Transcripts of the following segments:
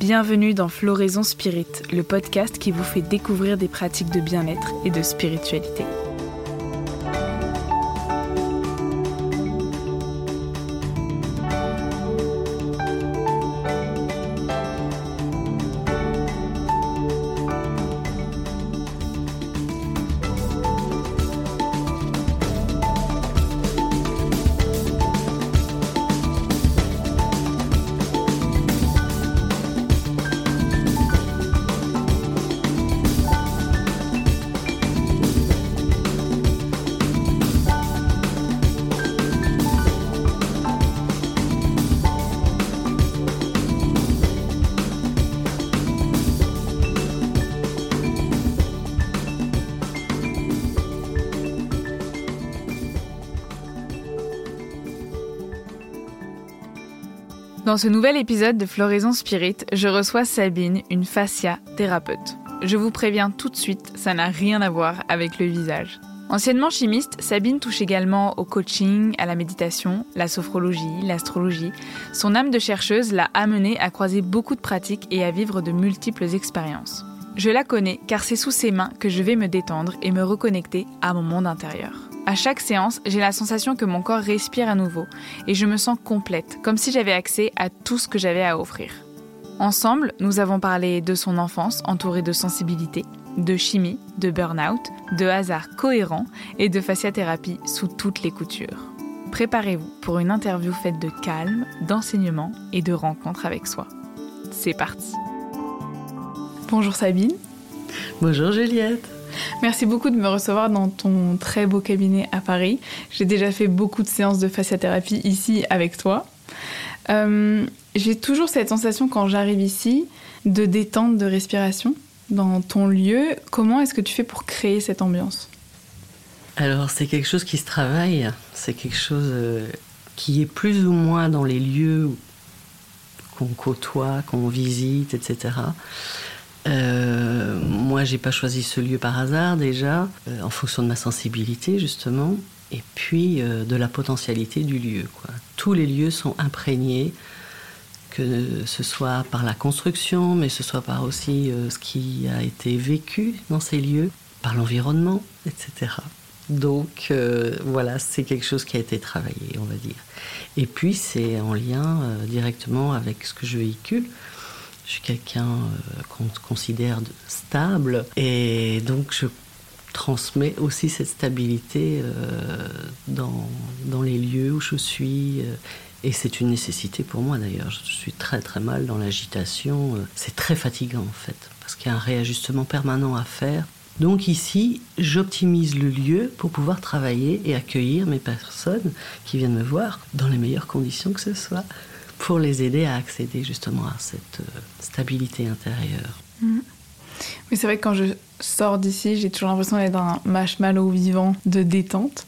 Bienvenue dans Floraison Spirit, le podcast qui vous fait découvrir des pratiques de bien-être et de spiritualité. Dans ce nouvel épisode de Floraison Spirit, je reçois Sabine, une fascia thérapeute. Je vous préviens tout de suite, ça n'a rien à voir avec le visage. Anciennement chimiste, Sabine touche également au coaching, à la méditation, la sophrologie, l'astrologie. Son âme de chercheuse l'a amenée à croiser beaucoup de pratiques et à vivre de multiples expériences. Je la connais car c'est sous ses mains que je vais me détendre et me reconnecter à mon monde intérieur. À chaque séance, j'ai la sensation que mon corps respire à nouveau et je me sens complète, comme si j'avais accès à tout ce que j'avais à offrir. Ensemble, nous avons parlé de son enfance entourée de sensibilité, de chimie, de burn-out, de hasard cohérent et de fasciathérapie sous toutes les coutures. Préparez-vous pour une interview faite de calme, d'enseignement et de rencontre avec soi. C'est parti. Bonjour Sabine. Bonjour Juliette. Merci beaucoup de me recevoir dans ton très beau cabinet à Paris. J'ai déjà fait beaucoup de séances de fasciathérapie ici avec toi. Euh, j'ai toujours cette sensation quand j'arrive ici de détente, de respiration dans ton lieu. Comment est-ce que tu fais pour créer cette ambiance? Alors c'est quelque chose qui se travaille, c'est quelque chose euh, qui est plus ou moins dans les lieux qu'on côtoie, qu'on visite, etc. Euh, moi, j'ai pas choisi ce lieu par hasard déjà, euh, en fonction de ma sensibilité justement, et puis euh, de la potentialité du lieu. Tous les lieux sont imprégnés, que ce soit par la construction, mais ce soit par aussi ce qui a été vécu dans ces lieux, par l'environnement, etc. Donc voilà, c'est quelque chose qui a été travaillé, on va dire. Et puis c'est en lien directement avec ce que je véhicule. Je suis quelqu'un euh, qu'on considère stable et donc je transmets aussi cette stabilité euh, dans, les lieux où je suis. Euh, et c'est une nécessité pour moi d'ailleurs. Je suis très très mal dans l'agitation. C'est très fatigant en fait, parce qu'il y a un réajustement permanent à faire. Donc ici, j'optimise le lieu pour pouvoir travailler et accueillir mes personnes qui viennent me voir dans les meilleures conditions que ce soit pour les aider à accéder justement à cette euh, stabilité intérieure. Mais mm. Oui, c'est vrai que quand je sors d'ici, j'ai toujours l'impression d'être un marshmallow vivant de détente.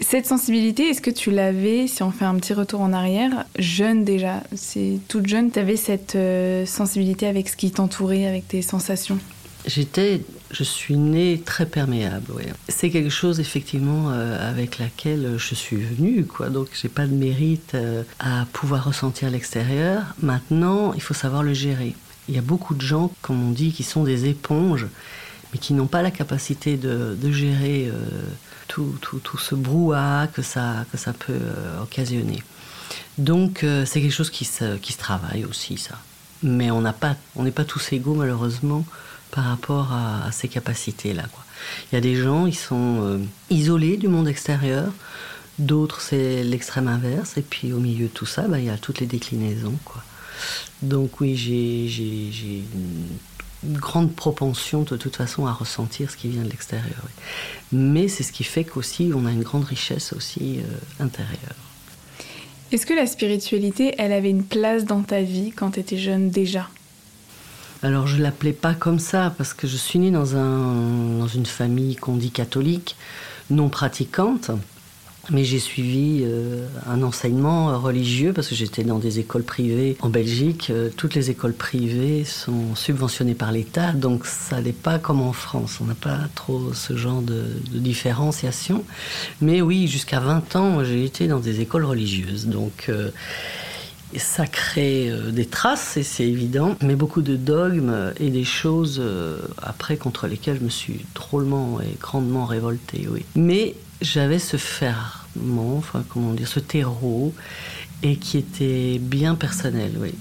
Cette sensibilité, est-ce que tu l'avais, si on fait un petit retour en arrière, jeune déjà C'est toute jeune, tu avais cette euh, sensibilité avec ce qui t'entourait, avec tes sensations? J'étais, je suis née très perméable. C'est quelque chose effectivement euh, avec laquelle je suis venue, quoi. Donc j'ai pas de mérite euh, à pouvoir ressentir l'extérieur. Maintenant, il faut savoir le gérer. Il y a beaucoup de gens, comme on dit, qui sont des éponges, mais qui n'ont pas la capacité de, gérer euh, tout, ce brouhaha que ça, peut occasionner. Donc c'est quelque chose qui se, travaille aussi, ça. Mais on n'est pas tous égaux malheureusement par rapport à, ces capacités-là. Il y a des gens, ils sont euh, isolés du monde extérieur, d'autres c'est l'extrême inverse, et puis au milieu de tout ça, bah, il y a toutes les déclinaisons. Quoi. Donc oui, j'ai une grande propension de toute façon à ressentir ce qui vient de l'extérieur. Mais c'est ce qui fait qu'aussi on a une grande richesse aussi euh, intérieure. Est-ce que la spiritualité, elle avait une place dans ta vie quand tu étais jeune déjà? Alors je l'appelais pas comme ça parce que je suis née dans, un, dans une famille qu'on dit catholique, non pratiquante. Mais j'ai suivi euh, un enseignement religieux parce que j'étais dans des écoles privées en Belgique. Euh, toutes les écoles privées sont subventionnées par l'État, donc ça n'est pas comme en France. On n'a pas trop ce genre de, différenciation. Mais oui, jusqu'à 20 ans, j'ai été dans des écoles religieuses. Donc. Euh, ça crée euh, des traces, et c'est évident, mais beaucoup de dogmes et des choses euh, après contre lesquelles je me suis drôlement et grandement révoltée, oui. Mais j'avais ce ferment, comment dire, ce terreau, et qui était bien personnel, oui.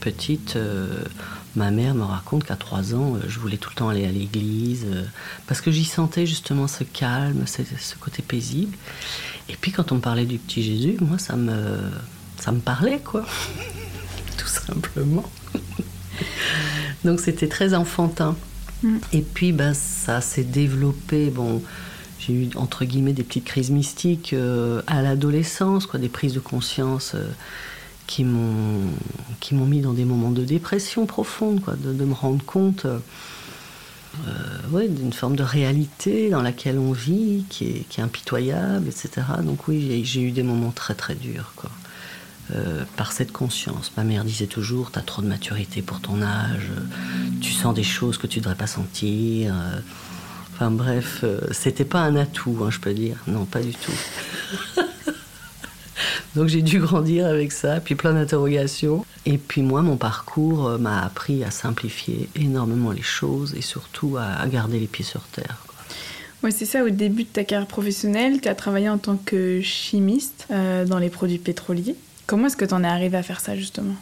Petite, euh, ma mère me raconte qu'à trois ans, je voulais tout le temps aller à l'église, parce que j'y sentais justement ce calme, ce, ce côté paisible. Et puis quand on parlait du petit Jésus, moi ça me ça me parlait, quoi. Tout simplement. Donc c'était très enfantin. Mm. Et puis ben, ça s'est développé. Bon, j'ai eu entre guillemets des petites crises mystiques euh, à l'adolescence, quoi, des prises de conscience euh, qui m'ont qui m'ont mis dans des moments de dépression profonde, quoi, de, me rendre compte. Euh, ouais, d'une forme de réalité dans laquelle on vit, qui est, qui est impitoyable, etc. Donc oui, j'ai eu des moments très très durs. Quoi. Euh, par cette conscience. Ma mère disait toujours, tu as trop de maturité pour ton âge, tu sens des choses que tu devrais pas sentir. Euh, enfin bref, euh, c'était pas un atout, hein, je peux dire. Non, pas du tout. Donc j'ai dû grandir avec ça, puis plein d'interrogations. Et puis moi, mon parcours m'a appris à simplifier énormément les choses et surtout à, garder les pieds sur terre. Oui, c'est ça. Au début de ta carrière professionnelle, tu as travaillé en tant que chimiste dans les produits pétroliers. Comment est-ce que tu en es arrivé à faire ça justement?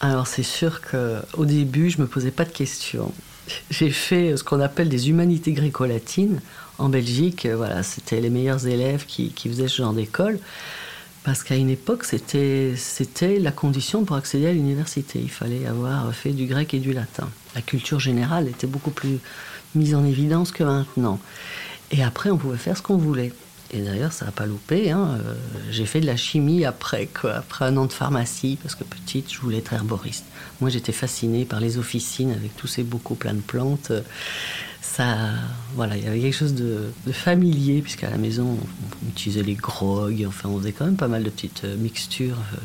Alors c'est sûr qu'au début, je me posais pas de questions. J'ai fait ce qu'on appelle des humanités gréco-latines en Belgique. Voilà, c'était les meilleurs élèves qui, faisaient ce genre d'école. Parce qu'à une époque, c'était la condition pour accéder à l'université. Il fallait avoir fait du grec et du latin. La culture générale était beaucoup plus mise en évidence que maintenant. Et après, on pouvait faire ce qu'on voulait. Et d'ailleurs, ça n'a pas loupé. Hein. Euh, j'ai fait de la chimie après, quoi, après un an de pharmacie, parce que petite, je voulais être herboriste. Moi, j'étais fascinée par les officines avec tous ces bocaux pleins de plantes. Ça, voilà, il y avait quelque chose de, familier, puisqu'à la maison, on, utilisait les grogues, enfin, on faisait quand même pas mal de petites euh, mixtures euh,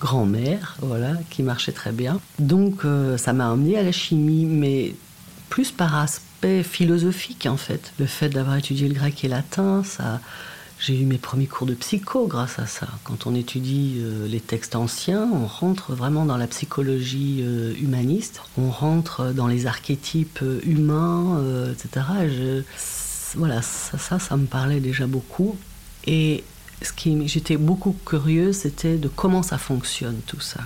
grand-mère, voilà, qui marchaient très bien. Donc, ça m'a emmené à la chimie, mais plus par philosophique en fait. Le fait d'avoir étudié le grec et latin, ça, j'ai eu mes premiers cours de psycho grâce à ça. Quand on étudie euh, les textes anciens, on rentre vraiment dans la psychologie euh, humaniste, on rentre dans les archétypes euh, humains, etc. voilà, ça, ça, me parlait déjà beaucoup. Et ce qui j'étais beaucoup curieuse, c'était de comment ça fonctionne tout ça.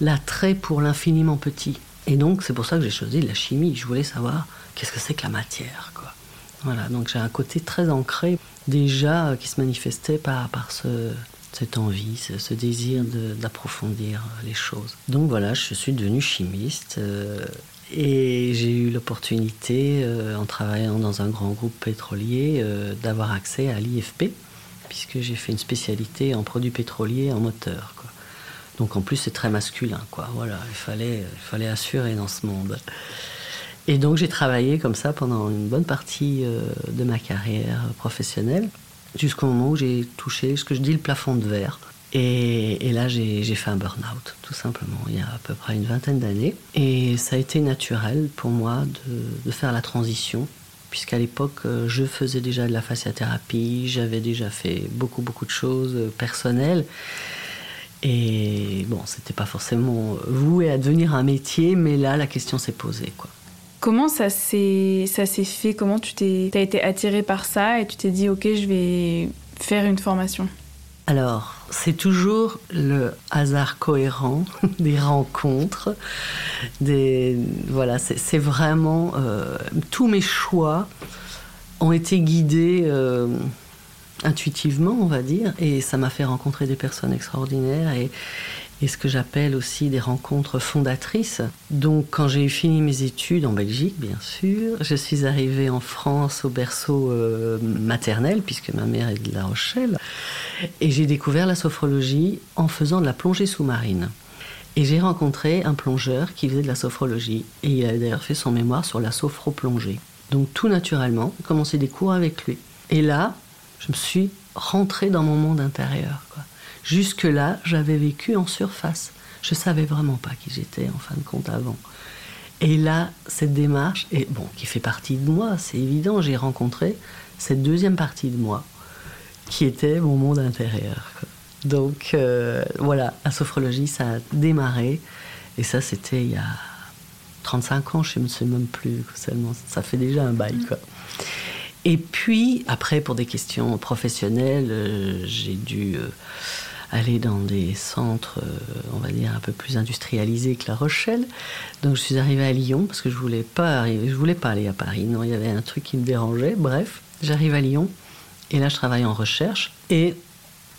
L'attrait pour l'infiniment petit. Et donc c'est pour ça que j'ai choisi la chimie. Je voulais savoir qu'est-ce que c'est que la matière quoi. Voilà, donc j'ai un côté très ancré déjà euh, qui se manifestait par, par ce, cette envie, ce, désir d'approfondir les choses. Donc voilà, je suis devenue chimiste euh, et j'ai eu l'opportunité, euh, en travaillant dans un grand groupe pétrolier, d'avoir accès à l'IFP, puisque j'ai fait une spécialité en produits pétroliers en moteur. Donc en plus c'est très masculin, quoi. Voilà, il fallait, il fallait assurer dans ce monde. Et donc j'ai travaillé comme ça pendant une bonne partie euh, de ma carrière professionnelle, jusqu'au moment où j'ai touché ce que je dis le plafond de verre. Et, là, j'ai fait un burn-out, tout simplement, il y a à peu près une vingtaine d'années. Et ça a été naturel pour moi de, faire la transition, puisqu'à l'époque, euh, je faisais déjà de la fasciathérapie, j'avais déjà fait beaucoup, beaucoup de choses euh, personnelles. Et bon, c'était pas forcément voué à devenir un métier, mais là, la question s'est posée, quoi. Comment ça s'est fait? Comment tu t'es as été attiré par ça et tu t'es dit ok je vais faire une formation? Alors c'est toujours le hasard cohérent des rencontres, des voilà c'est vraiment euh, tous mes choix ont été guidés. Euh, intuitivement, on va dire, et ça m'a fait rencontrer des personnes extraordinaires et, ce que j'appelle aussi des rencontres fondatrices. Donc quand j'ai fini mes études en Belgique, bien sûr, je suis arrivée en France au berceau euh, maternel, puisque ma mère est de La Rochelle, et j'ai découvert la sophrologie en faisant de la plongée sous-marine. Et j'ai rencontré un plongeur qui faisait de la sophrologie, et il a d'ailleurs fait son mémoire sur la sophroplongée. Donc tout naturellement, commencé des cours avec lui. Et là, je me suis rentrée dans mon monde intérieur. Jusque-là, j'avais vécu en surface. Je savais vraiment pas qui j'étais en fin de compte avant. Et là, cette démarche, et bon, qui fait partie de moi, c'est évident, j'ai rencontré cette deuxième partie de moi, qui était mon monde intérieur. Donc voilà, la sophrologie, ça a démarré. Et ça, c'était il y a 35 ans, je ne sais même plus. Ça fait déjà un bail. Quoi. Et puis, après, pour des questions professionnelles, j'ai dû aller dans des centres, euh, on va dire, un peu plus industrialisés que La Rochelle. Donc je suis arrivée à Lyon parce que je voulais voulais pas aller à Paris. Non, il y avait un truc qui me dérangeait. Bref, j'arrive à Lyon et là je travaille en recherche et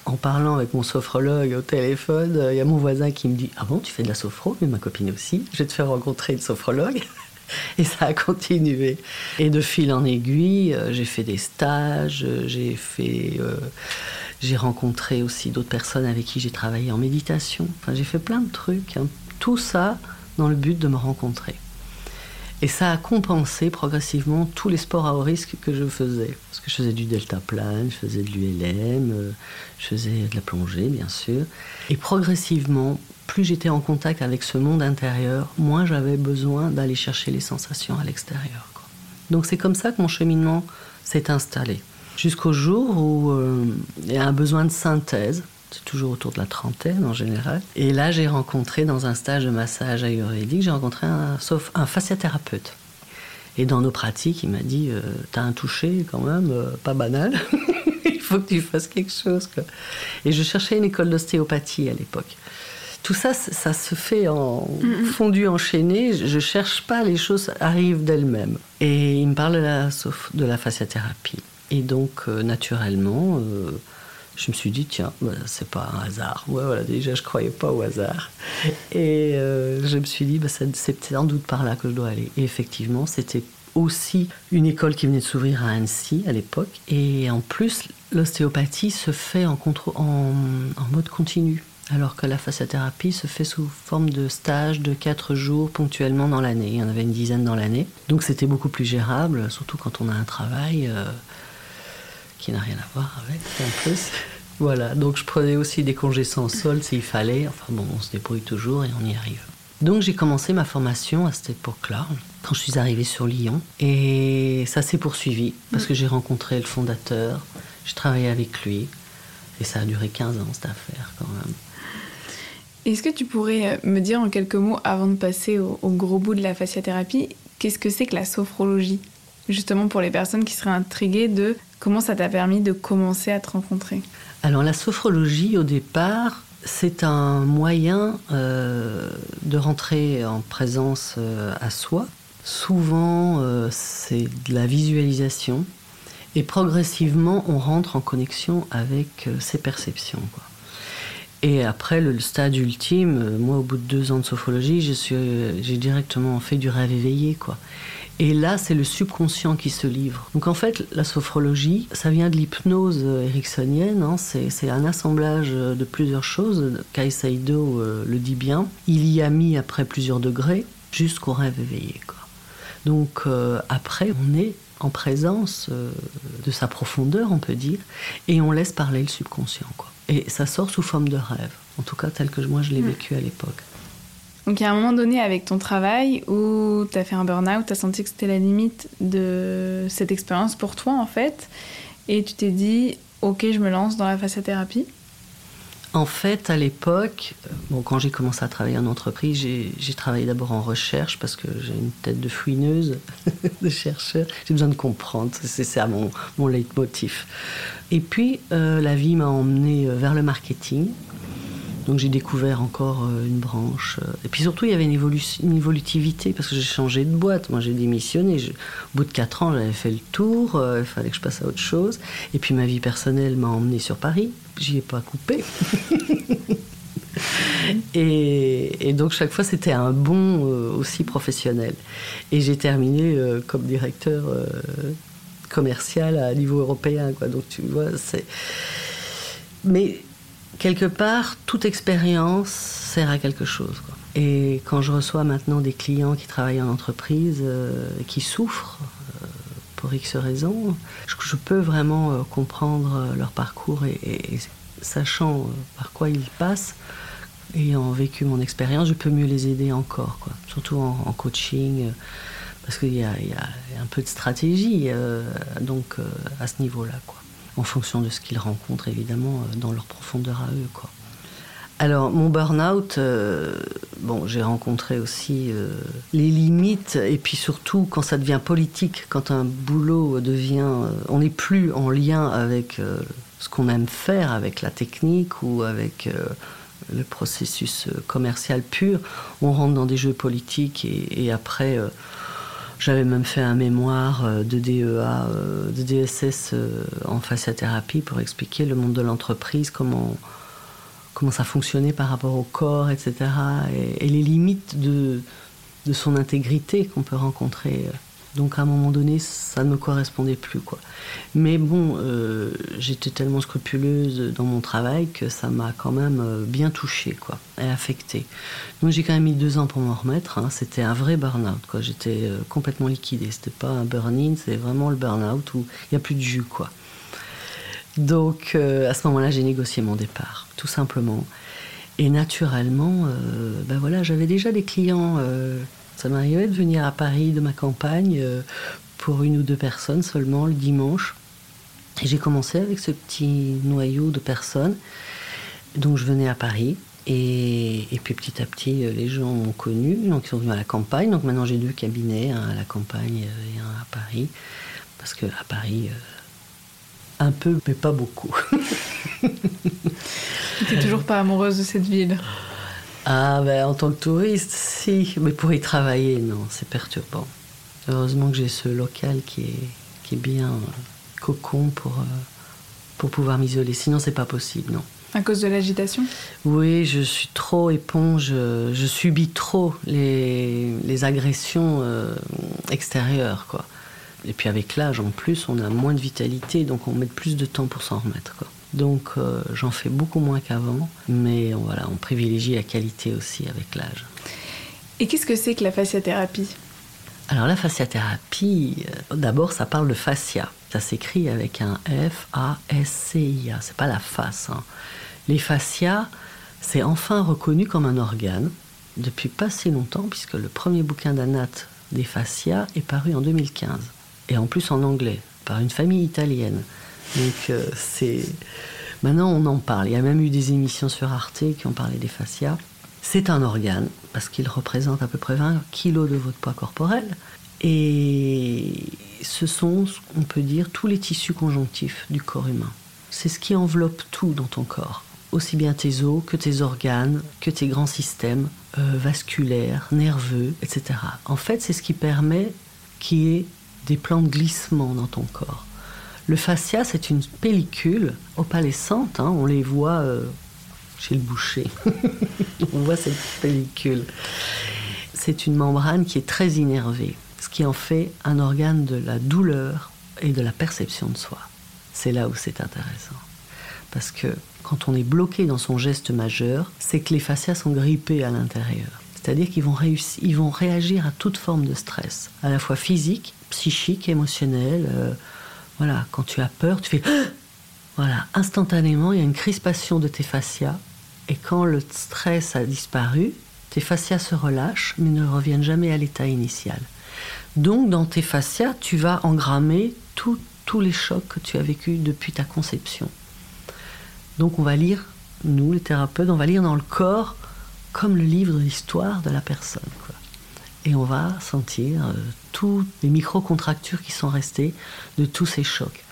en parlant avec mon sophrologue au téléphone, euh, il y a mon voisin qui me dit Ah bon, tu fais de la sophro? Mais ma copine aussi. Je vais te faire rencontrer une sophrologue. Et ça a continué. Et de fil en aiguille, euh, j'ai fait des stages, j'ai fait. J'ai rencontré aussi d'autres personnes avec qui j'ai travaillé en méditation. Enfin, j'ai fait plein de trucs. Hein. Tout ça dans le but de me rencontrer. Et ça a compensé progressivement tous les sports à haut risque que je faisais. Parce que je faisais du deltaplane, je faisais de l'ULM, euh, je faisais de la plongée, bien sûr. Et progressivement, plus j'étais en contact avec ce monde intérieur, moins j'avais besoin d'aller chercher les sensations à l'extérieur. Donc c'est comme ça que mon cheminement s'est installé jusqu'au jour où euh, il y a un besoin de synthèse. C'est toujours autour de la trentaine en général. Et là, j'ai rencontré dans un stage de massage ayurvédique, j'ai rencontré un, sauf, un. Et dans nos pratiques, il m'a dit euh, T'as un toucher quand même, euh, pas banal. il faut que tu fasses quelque chose. Et je cherchais une école d'ostéopathie à l'époque. Tout ça, ça se fait en fondu, enchaîné. Je cherche pas, les choses arrivent d'elles-mêmes. Et il me parle de la, de la fasciathérapie. Et donc, euh, naturellement, euh, je me suis dit, tiens, bah, c'est pas un hasard. Ouais, voilà, déjà, je croyais pas au hasard. Et euh, je me suis dit, bah, c'est sans doute par là que je dois aller. Et effectivement, c'était aussi une école qui venait de s'ouvrir à Annecy à l'époque. Et en plus, l'ostéopathie se fait en, en, en, mode continu, alors que la fasciathérapie se fait sous forme de stage de 4 jours ponctuellement dans l'année. Il y en avait une dizaine dans l'année. Donc c'était beaucoup plus gérable, surtout quand on a un travail qui n'a rien à voir avec en plus. Voilà, donc je prenais aussi des congés sans solde s'il fallait. Enfin bon, on se débrouille toujours et on y arrive. Donc j'ai commencé ma formation à cette époque-là, quand je suis arrivée sur Lyon. Et ça s'est poursuivi, parce que j'ai rencontré le fondateur, j'ai travaillé avec lui, et ça a duré 15 ans cette affaire quand même. Est-ce que tu pourrais euh, me dire en quelques mots, avant de passer au, gros bout de la fasciathérapie, qu'est-ce que c'est que la sophrologie? Justement pour les personnes qui seraient intriguées de Comment ça t'a permis de commencer à te rencontrer Alors la sophrologie, au départ, c'est un moyen euh, de rentrer en présence euh, à soi. Souvent, c'est de la visualisation. Et progressivement, on rentre en connexion avec ses perceptions. Et après, le, stade ultime, moi, au bout de deux ans de sophrologie, j'ai directement fait du rêve éveillé. Quoi. Et là, c'est le subconscient qui se livre. Donc en fait, la sophrologie, ça vient de l'hypnose ericksonienne. Hein. c'est un assemblage de plusieurs choses. Kai Saido euh, le dit bien. Il y a mis après plusieurs degrés jusqu'au rêve éveillé. Donc euh, après, on est en présence euh, de sa profondeur, on peut dire, et on laisse parler le subconscient. Quoi. Et ça sort sous forme de rêve, en tout cas tel que moi je l'ai mm. vécu à l'époque. Donc il y a un moment donné avec ton travail où tu as fait un burn-out, tu as senti que c'était la limite de cette expérience pour toi en fait, et tu t'es dit ok je me lance dans la fasciathérapie en fait, à l'époque, euh, quand j'ai commencé à travailler en entreprise, j'ai travaillé d'abord en recherche parce que j'ai une tête de fouineuse, de chercheur. J'ai besoin de comprendre, c'est ça mon, leitmotiv. Et puis, euh, la vie m'a emmené euh, vers le marketing. Donc j'ai découvert encore une branche. Et puis surtout, il y avait une, évolutivité parce que j'ai changé de boîte. Moi, j'ai démissionné. au bout de 4 ans, j'avais fait le tour. Il fallait que je passe à autre chose. Et puis ma vie personnelle m'a emmené sur Paris. J'y ai pas coupé. et, donc chaque fois, c'était un bon aussi professionnel. Et j'ai terminé comme directeur commercial à niveau européen. Quoi. Donc tu vois, c'est... Mais quelque part, toute expérience sert à quelque chose. Et quand je reçois maintenant des clients qui travaillent en entreprise, euh, qui souffrent euh, pour X raisons, je, peux vraiment euh, comprendre leur parcours et, sachant par quoi ils passent, ayant vécu mon expérience, je peux mieux les aider encore, quoi. surtout en, coaching, parce qu'il y, a un peu de stratégie donc, à ce niveau-là. En fonction de ce qu'ils rencontrent évidemment euh, dans leur profondeur à eux. Quoi. Alors mon burn-out, euh, j'ai rencontré aussi euh, les limites. Et puis surtout quand ça devient politique, quand un boulot devient, on n'est plus en lien avec ce qu'on aime faire, avec la technique ou avec le processus commercial pur, on rentre dans des jeux politiques et après j'avais même fait un mémoire euh, de DEA, euh, de DSS euh, en fasciathérapie pour expliquer le monde de l'entreprise, comment, comment ça fonctionnait par rapport au corps, etc. Et, les limites de, de son intégrité qu'on peut rencontrer donc à un moment donné, ça ne me correspondait plus. Quoi. Mais bon, euh, j'étais tellement scrupuleuse dans mon travail que ça m'a quand même euh, bien touchée quoi, et affectée. Donc j'ai quand même mis deux ans pour m'en remettre. Hein. C'était un vrai burn-out. J'étais euh, complètement liquidée. C'était pas un burn-in, c'est vraiment le burn-out où il n'y a plus de jus. Quoi. Donc à ce moment-là, j'ai négocié mon départ, tout simplement. Et naturellement, ben voilà, j'avais déjà des clients ça m'arrivait de venir à Paris de ma campagne euh, pour une ou deux personnes seulement le dimanche. Et j'ai commencé avec ce petit noyau de personnes. Donc je venais à Paris. Et, puis petit à petit, euh, les gens m'ont connu, donc ils sont venus à la campagne. Donc maintenant j'ai deux cabinets, un à la campagne euh, et un à Paris. Parce que à Paris, un peu, mais pas beaucoup. Tu n'es toujours pas amoureuse de cette ville? Ah, ben en tant que touriste, si. Mais pour y travailler, non, c'est perturbant. Heureusement que j'ai ce local qui est, qui est bien euh, cocon pour, euh, pour pouvoir m'isoler. Sinon, c'est pas possible, non. À cause de l'agitation? Oui, je suis trop éponge. Je subis trop les, les agressions euh, extérieures, quoi. Et puis avec l'âge, en plus, on a moins de vitalité, donc on met plus de temps pour s'en remettre, quoi. Donc euh, j'en fais beaucoup moins qu'avant, mais voilà, on privilégie la qualité aussi avec l'âge. Et qu'est-ce que c'est que la fasciathérapie? Alors la fasciathérapie, euh, d'abord ça parle de fascia. Ça s'écrit avec un F A S C I A. C'est pas la face. Hein. Les fascias, c'est enfin reconnu comme un organe depuis pas si longtemps, puisque le premier bouquin d'Anat des fascias est paru en 2015 et en plus en anglais par une famille italienne. Donc euh, c'est maintenant on en parle. Il y a même eu des émissions sur Arte qui ont parlé des fascias. C'est un organe parce qu'il représente à peu près 20 kilos de votre poids corporel et ce sont, on peut dire, tous les tissus conjonctifs du corps humain. C'est ce qui enveloppe tout dans ton corps, aussi bien tes os que tes organes, que tes grands systèmes euh, vasculaires, nerveux, etc. En fait, c'est ce qui permet qu'il y ait des plans de glissement dans ton corps. Le fascia, c'est une pellicule opalescente, hein, on les voit euh, chez le boucher. on voit cette pellicule. C'est une membrane qui est très innervée, ce qui en fait un organe de la douleur et de la perception de soi. C'est là où c'est intéressant. Parce que quand on est bloqué dans son geste majeur, c'est que les fascias sont grippés à l'intérieur. C'est-à-dire qu'ils vont, ils vont réagir à toute forme de stress, à la fois physique, psychique, émotionnel. Euh, voilà, quand tu as peur, tu fais voilà, instantanément, il y a une crispation de tes fascias et quand le stress a disparu, tes fascias se relâchent mais ne reviennent jamais à l'état initial. Donc dans tes fascias, tu vas engrammer tous les chocs que tu as vécus depuis ta conception. Donc on va lire, nous les thérapeutes, on va lire dans le corps comme le livre d'histoire de la personne. Et on va sentir euh, toutes les micro-contractures qui sont restées de tous ces chocs.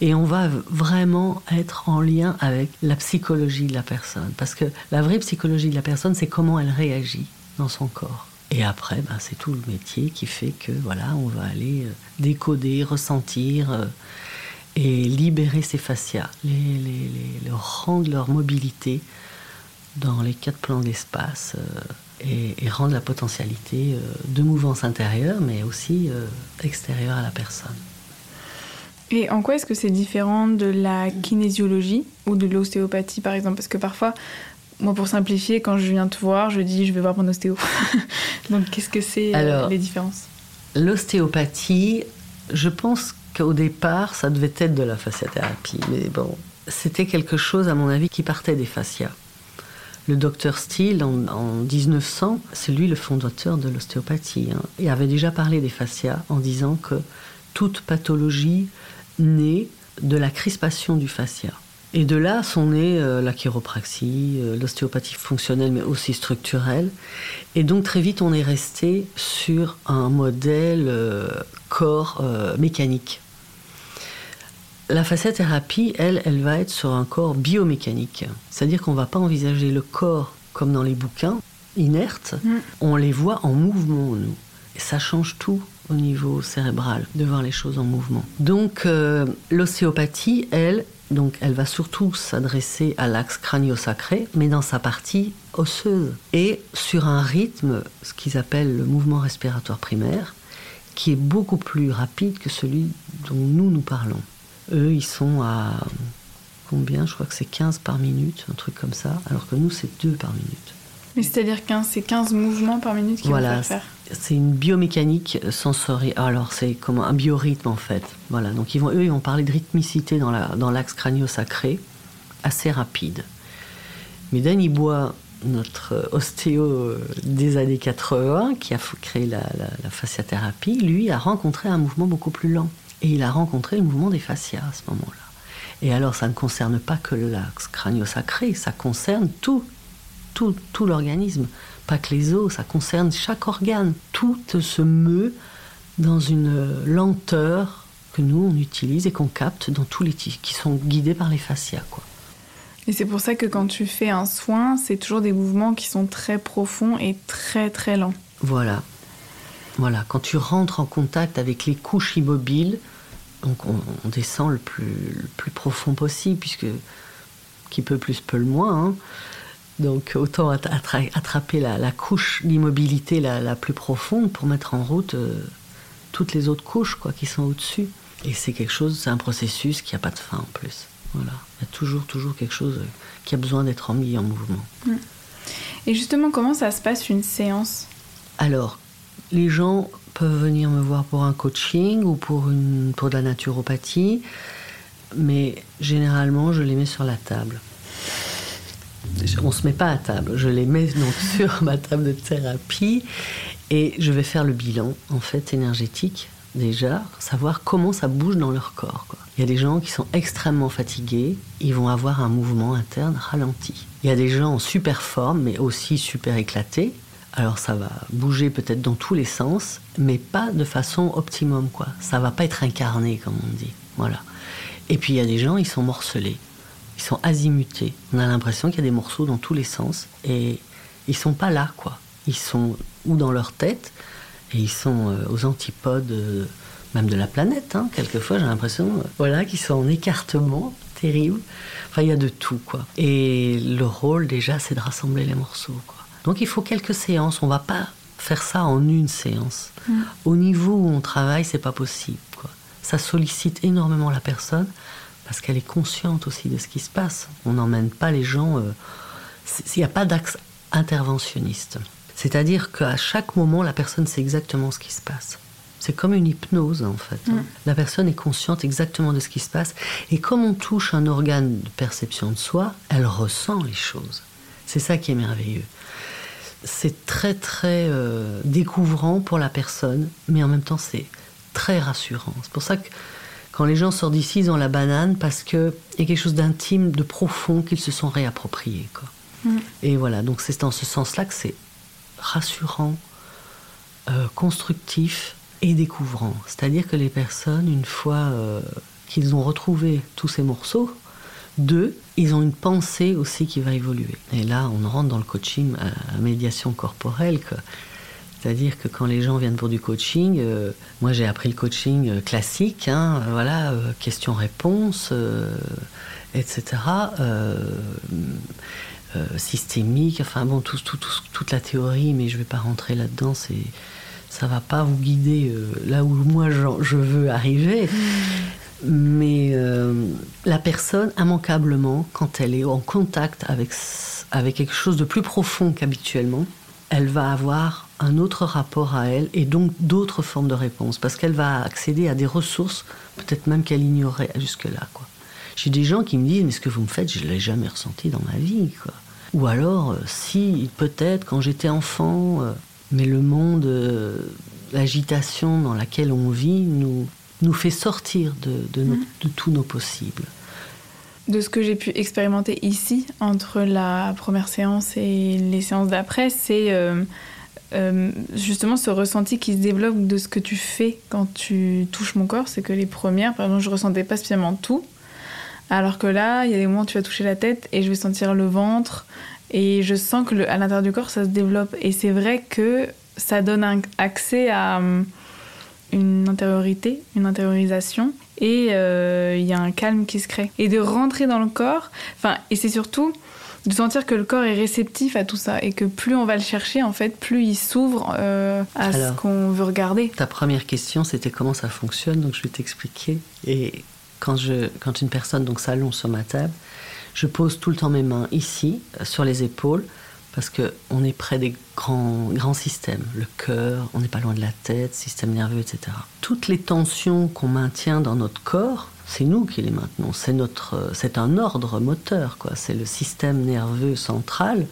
Et on va vraiment être en lien avec la psychologie de la personne. Parce que la vraie psychologie de la personne, c'est comment elle réagit dans son corps. Et après, ben, c'est tout le métier qui fait que voilà, on va aller euh, décoder, ressentir euh, et libérer ces fascias, les, rendre leur mobilité dans les quatre plans d'espace et, rendre la potentialité euh, de mouvance intérieure, mais aussi euh, extérieure à la personne. Et en quoi est-ce que c'est différent de la kinésiologie ou de l'ostéopathie, par exemple? Parce que parfois, moi, pour simplifier, quand je viens te voir, je dis je vais voir mon ostéo. Donc, qu'est-ce que c'est euh, les différences? L'ostéopathie, je pense qu'au départ, ça devait être de la fasciathérapie. Mais bon, c'était quelque chose, à mon avis, qui partait des fascias. Le docteur Steele, en, 1900, c'est lui le fondateur de l'ostéopathie. Hein, et avait déjà parlé des fascias en disant que toute pathologie naît de la crispation du fascia. Et de là sont nées euh, la chiropraxie, euh, l'ostéopathie fonctionnelle, mais aussi structurelle. Et donc très vite, on est resté sur un modèle euh, corps mécanique. La fasciathérapie, elle, elle va être sur un corps biomécanique. C'est-à-dire qu'on ne va pas envisager le corps comme dans les bouquins, inerte. Mm. On les voit en mouvement, nous. Et ça change tout au niveau cérébral, de voir les choses en mouvement. Donc l'ostéopathie, elle, donc elle va surtout s'adresser à l'axe crânio-sacré, mais dans sa partie osseuse. Et sur un rythme, ce qu'ils appellent le mouvement respiratoire primaire, qui est beaucoup plus rapide que celui dont nous nous parlons. Eux, ils sont à combien? Je crois que c'est 15 par minute, un truc comme ça, alors que nous, c'est 2 par minute. Mais c'est-à-dire que c'est 15 mouvements par minute qui voilà, vont faire c'est une biomécanique sensorielle. Alors, c'est comme un biorhythme, en fait. Voilà. Donc, ils vont, eux, ils vont parler de rythmicité dans, la, dans l'axe crânio-sacré, assez rapide. Mais Danny Bois, notre ostéo des années 80, qui a créé la, la, fasciathérapie, lui a rencontré un mouvement beaucoup plus lent. Et il a rencontré le mouvement des fascias à ce moment-là. Et alors, ça ne concerne pas que l'axe crânio-sacré, ça concerne tout, tout, tout l'organisme pas que les os, ça concerne chaque organe. Tout se meut dans une lenteur que nous, on utilise et qu'on capte dans tous les tissus, qui sont guidés par les fascias. Quoi. Et c'est pour ça que quand tu fais un soin, c'est toujours des mouvements qui sont très profonds et très très lents. Voilà. Voilà, quand tu rentres en contact avec les couches immobiles, donc on, descend le plus, le plus profond possible, puisque qui peut plus peut le moins. Hein. Donc autant attraper la, couche d'immobilité la, plus profonde pour mettre en route euh, toutes les autres couches quoi, qui sont au-dessus. Et c'est quelque chose, c'est un processus qui n'a pas de fin en plus. Voilà. Il y a toujours, toujours quelque chose euh, qui a besoin d'être mis en mouvement. Mm. Et justement, comment ça se passe une séance? Alors, les gens peuvent venir me voir pour un coaching ou pour, une, pour de la naturopathie, mais généralement, je les mets sur la table on se met pas à table. Je les mets donc sur ma table de thérapie et je vais faire le bilan en fait énergétique déjà, savoir comment ça bouge dans leur corps. Il y a des gens qui sont extrêmement fatigués, ils vont avoir un mouvement interne ralenti. Il y a des gens en super forme, mais aussi super éclatés. Alors ça va bouger peut-être dans tous les sens, mais pas de façon optimum, quoi. Ça va pas être incarné, comme on dit. Voilà. Et puis il y a des gens, ils sont morcelés ils sont azimutés. On a l'impression qu'il y a des morceaux dans tous les sens et ils sont pas là, quoi. Ils sont ou dans leur tête et ils sont euh, aux antipodes euh, même de la planète. Hein. Quelquefois, j'ai l'impression, euh, voilà, qu'ils sont en écartement terrible. Enfin, il y a de tout, quoi. Et le rôle déjà, c'est de rassembler les morceaux, quoi. Donc, il faut quelques séances. On va pas faire ça en une séance. Mm. Au niveau où on travaille, c'est pas possible, quoi. Ça sollicite énormément la personne parce qu'elle est consciente aussi de ce qui se passe. On n'emmène pas les gens. Euh, s'il n'y a pas d'axe interventionniste. C'est-à-dire qu'à chaque moment, la personne sait exactement ce qui se passe. C'est comme une hypnose en fait. Hein. Mm. La personne est consciente exactement de ce qui se passe. Et comme on touche un organe de perception de soi, elle ressent les choses. C'est ça qui est merveilleux. C'est très très euh, découvrant pour la personne, mais en même temps c'est très rassurant. C'est pour ça que quand les gens sortent d'ici, ils ont la banane parce qu'il y a quelque chose d'intime, de profond qu'ils se sont réappropriés. Quoi. Mm. Et voilà, donc c'est dans ce sens-là que c'est rassurant, euh, constructif et découvrant. C'est-à-dire que les personnes, une fois euh, qu'ils ont retrouvé tous ces morceaux, deux, ils ont une pensée aussi qui va évoluer. Et là, on rentre dans le coaching à médiation corporelle. C'est-à-dire que quand les gens viennent pour du coaching, euh, moi j'ai appris le coaching euh, classique, hein, voilà, euh, questions-réponses, etc., systémique, enfin bon, tout, toute la théorie, mais je ne vais pas rentrer là-dedans, c'est, ça va pas vous guider là où moi je veux arriver. Mais la personne, immanquablement, quand elle est en contact avec, avec quelque chose de plus profond qu'habituellement, elle va avoir un autre rapport à elle et donc d'autres formes de réponses parce qu'elle va accéder à des ressources peut-être même qu'elle ignorait jusque-là. J'ai des gens qui me disent mais ce que vous me faites je ne l'ai jamais ressenti dans ma vie. Ou alors euh, si peut-être quand j'étais enfant, euh, mais le monde, euh, l'agitation dans laquelle on vit nous nous fait sortir de, mm. de tous nos possibles. De ce que j'ai pu expérimenter ici, entre la première séance et les séances d'après, c'est euh, euh, justement ce ressenti qui se développe de ce que tu fais quand tu touches mon corps. C'est que les premières, par exemple, je ressentais pas spécialement tout. Alors que là, il y a des moments où tu vas toucher la tête et je vais sentir le ventre. Et je sens que à l'intérieur du corps, ça se développe. Et c'est vrai que ça donne un accès à une intériorité, une intériorisation. Et euh, il y a un calme qui se crée. Et de rentrer dans le corps, enfin, et c'est surtout de sentir que le corps est réceptif à tout ça et que plus on va le chercher, en fait, plus il s'ouvre euh, à ce qu'on veut regarder. Ta première question, c'était comment ça fonctionne, donc je vais t'expliquer. Et quand, je, quand une personne donc s'allonge sur ma table, je pose tout le temps mes mains ici, sur les épaules, parce qu'on est près des grands, grands systèmes, le cœur, on n'est pas loin de la tête, système nerveux, etc. Toutes les tensions qu'on maintient dans notre corps, c'est nous qui les maintenons. C'est notre, c'est un ordre moteur, quoi. C'est le système nerveux central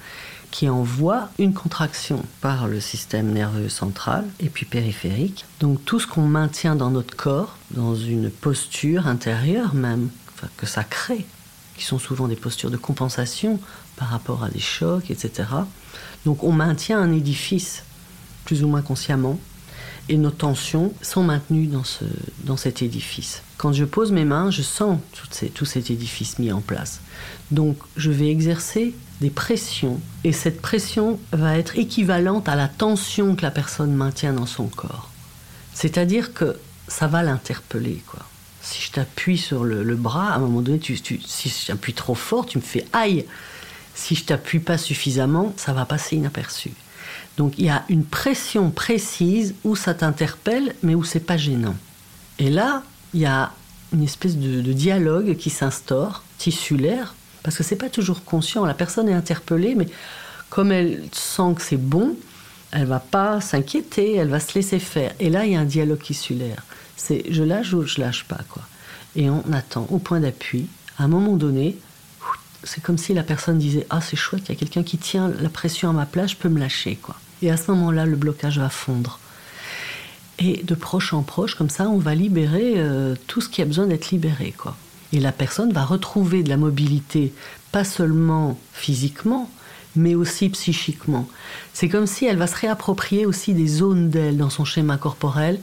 qui envoie une contraction par le système nerveux central et puis périphérique. Donc tout ce qu'on maintient dans notre corps, dans une posture intérieure même, que ça crée, qui sont souvent des postures de compensation par rapport à des chocs, etc. Donc on maintient un édifice, plus ou moins consciemment, et nos tensions sont maintenues dans, ce, dans cet édifice. Quand je pose mes mains, je sens tout, ces, tout cet édifice mis en place. Donc je vais exercer des pressions, et cette pression va être équivalente à la tension que la personne maintient dans son corps. C'est-à-dire que ça va l'interpeller, quoi. Si je t'appuie sur le, bras, à un moment donné, si j'appuie trop fort, tu me fais aïe. Si je t'appuie pas suffisamment, ça va passer inaperçu. Donc il y a une pression précise où ça t'interpelle, mais où c'est pas gênant. Et là, il y a une espèce de, dialogue qui s'instaure, tissulaire, parce que c'est pas toujours conscient. La personne est interpellée, mais comme elle sent que c'est bon, elle va pas s'inquiéter, elle va se laisser faire. Et là, il y a un dialogue tissulaire. C'est je lâche ou je lâche pas, quoi. Et on attend au point d'appui. À un moment donné, c'est comme si la personne disait Ah, c'est chouette, il y a quelqu'un qui tient la pression à ma place, je peux me lâcher, quoi. Et à ce moment-là, le blocage va fondre. Et de proche en proche, comme ça, on va libérer euh, tout ce qui a besoin d'être libéré, quoi. Et la personne va retrouver de la mobilité, pas seulement physiquement, mais aussi psychiquement. C'est comme si elle va se réapproprier aussi des zones d'elle dans son schéma corporel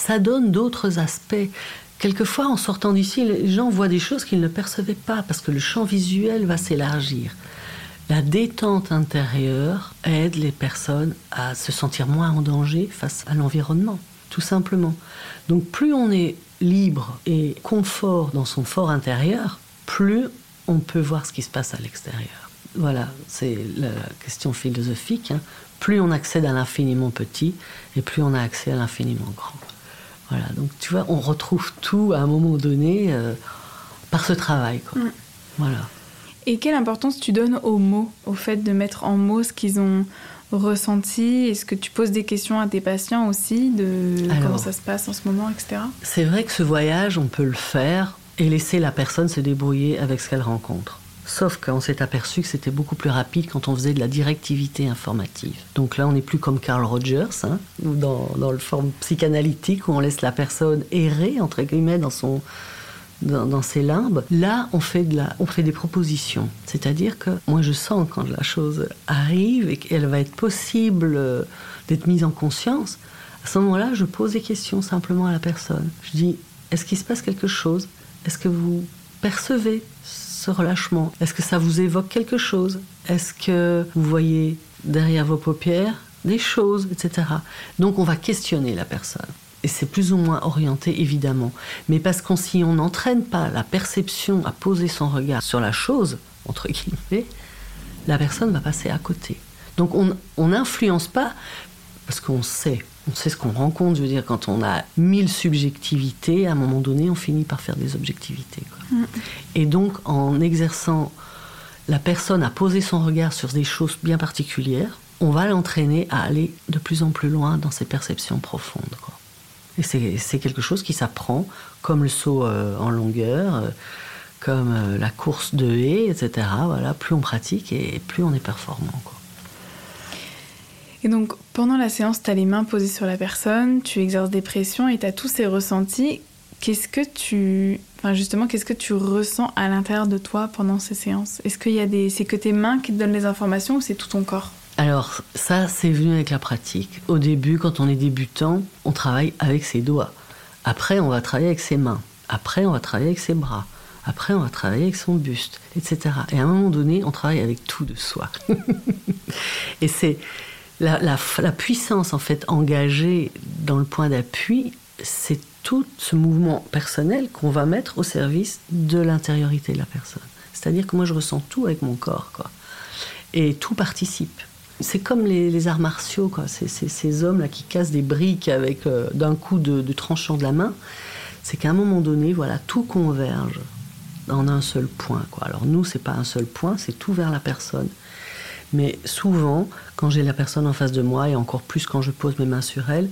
ça donne d'autres aspects. Quelquefois, en sortant d'ici, les gens voient des choses qu'ils ne percevaient pas parce que le champ visuel va s'élargir. La détente intérieure aide les personnes à se sentir moins en danger face à l'environnement, tout simplement. Donc plus on est libre et confort dans son fort intérieur, plus on peut voir ce qui se passe à l'extérieur. Voilà, c'est la question philosophique. Hein. Plus on accède à l'infiniment petit et plus on a accès à l'infiniment grand. Voilà, donc tu vois, on retrouve tout à un moment donné euh, par ce travail. Quoi. Mm. Voilà. Et quelle importance tu donnes aux mots, au fait de mettre en mots ce qu'ils ont ressenti? Est-ce que tu poses des questions à tes patients aussi de comment ça se passe en ce moment, etc. C'est vrai que ce voyage, on peut le faire et laisser la personne se débrouiller avec ce qu'elle rencontre. Sauf qu'on s'est aperçu que c'était beaucoup plus rapide quand on faisait de la directivité informative. Donc là, on n'est plus comme Carl Rogers, hein, ou dans, dans le forme psychanalytique où on laisse la personne errer, entre guillemets, dans son, dans, ses limbes. Là, on fait, de la, on fait des propositions. C'est-à-dire que moi, je sens quand la chose arrive et qu'elle va être possible euh, d'être mise en conscience. À ce moment-là, je pose des questions simplement à la personne. Je dis, est-ce qu'il se passe quelque chose? Est-ce que vous percevez ce relâchement Est-ce que ça vous évoque quelque chose? Est-ce que vous voyez derrière vos paupières des choses, etc. Donc on va questionner la personne. Et c'est plus ou moins orienté, évidemment. Mais parce qu'on si on n'entraîne pas la perception à poser son regard sur la chose, entre guillemets, la personne va passer à côté. Donc on n'influence pas parce qu'on sait on sait ce qu'on rencontre. Je veux dire, quand on a mille subjectivités, à un moment donné, on finit par faire des objectivités. Mm. Et donc, en exerçant la personne à poser son regard sur des choses bien particulières, on va l'entraîner à aller de plus en plus loin dans ses perceptions profondes. Et c'est quelque chose qui s'apprend, comme le saut euh, en longueur, euh, comme euh, la course de haie, etc. Voilà, plus on pratique et plus on est performant. Quoi. Et donc, pendant la séance, tu as les mains posées sur la personne, tu exerces des pressions et tu as tous ces ressentis. Qu'est-ce que tu, enfin justement, qu'est-ce que tu ressens à l'intérieur de toi pendant ces séances? Est-ce qu'il y a des, c'est que tes mains qui te donnent les informations ou c'est tout ton corps? Alors ça, c'est venu avec la pratique. Au début, quand on est débutant, on travaille avec ses doigts. Après, on va travailler avec ses mains. Après, on va travailler avec ses bras. Après, on va travailler avec son buste, etc. Et à un moment donné, on travaille avec tout de soi. et c'est la, puissance en fait engagée dans le point d'appui, c'est tout ce mouvement personnel qu'on va mettre au service de l'intériorité de la personne. C'est-à-dire que moi, je ressens tout avec mon corps, quoi. Et tout participe. C'est comme les, arts martiaux, quoi. C'est ces hommes-là qui cassent des briques avec euh, d'un coup de, de tranchant de la main. C'est qu'à un moment donné, voilà, tout converge en un seul point, quoi. Alors nous, c'est pas un seul point, c'est tout vers la personne. Mais souvent, quand j'ai la personne en face de moi, et encore plus quand je pose mes mains sur elle,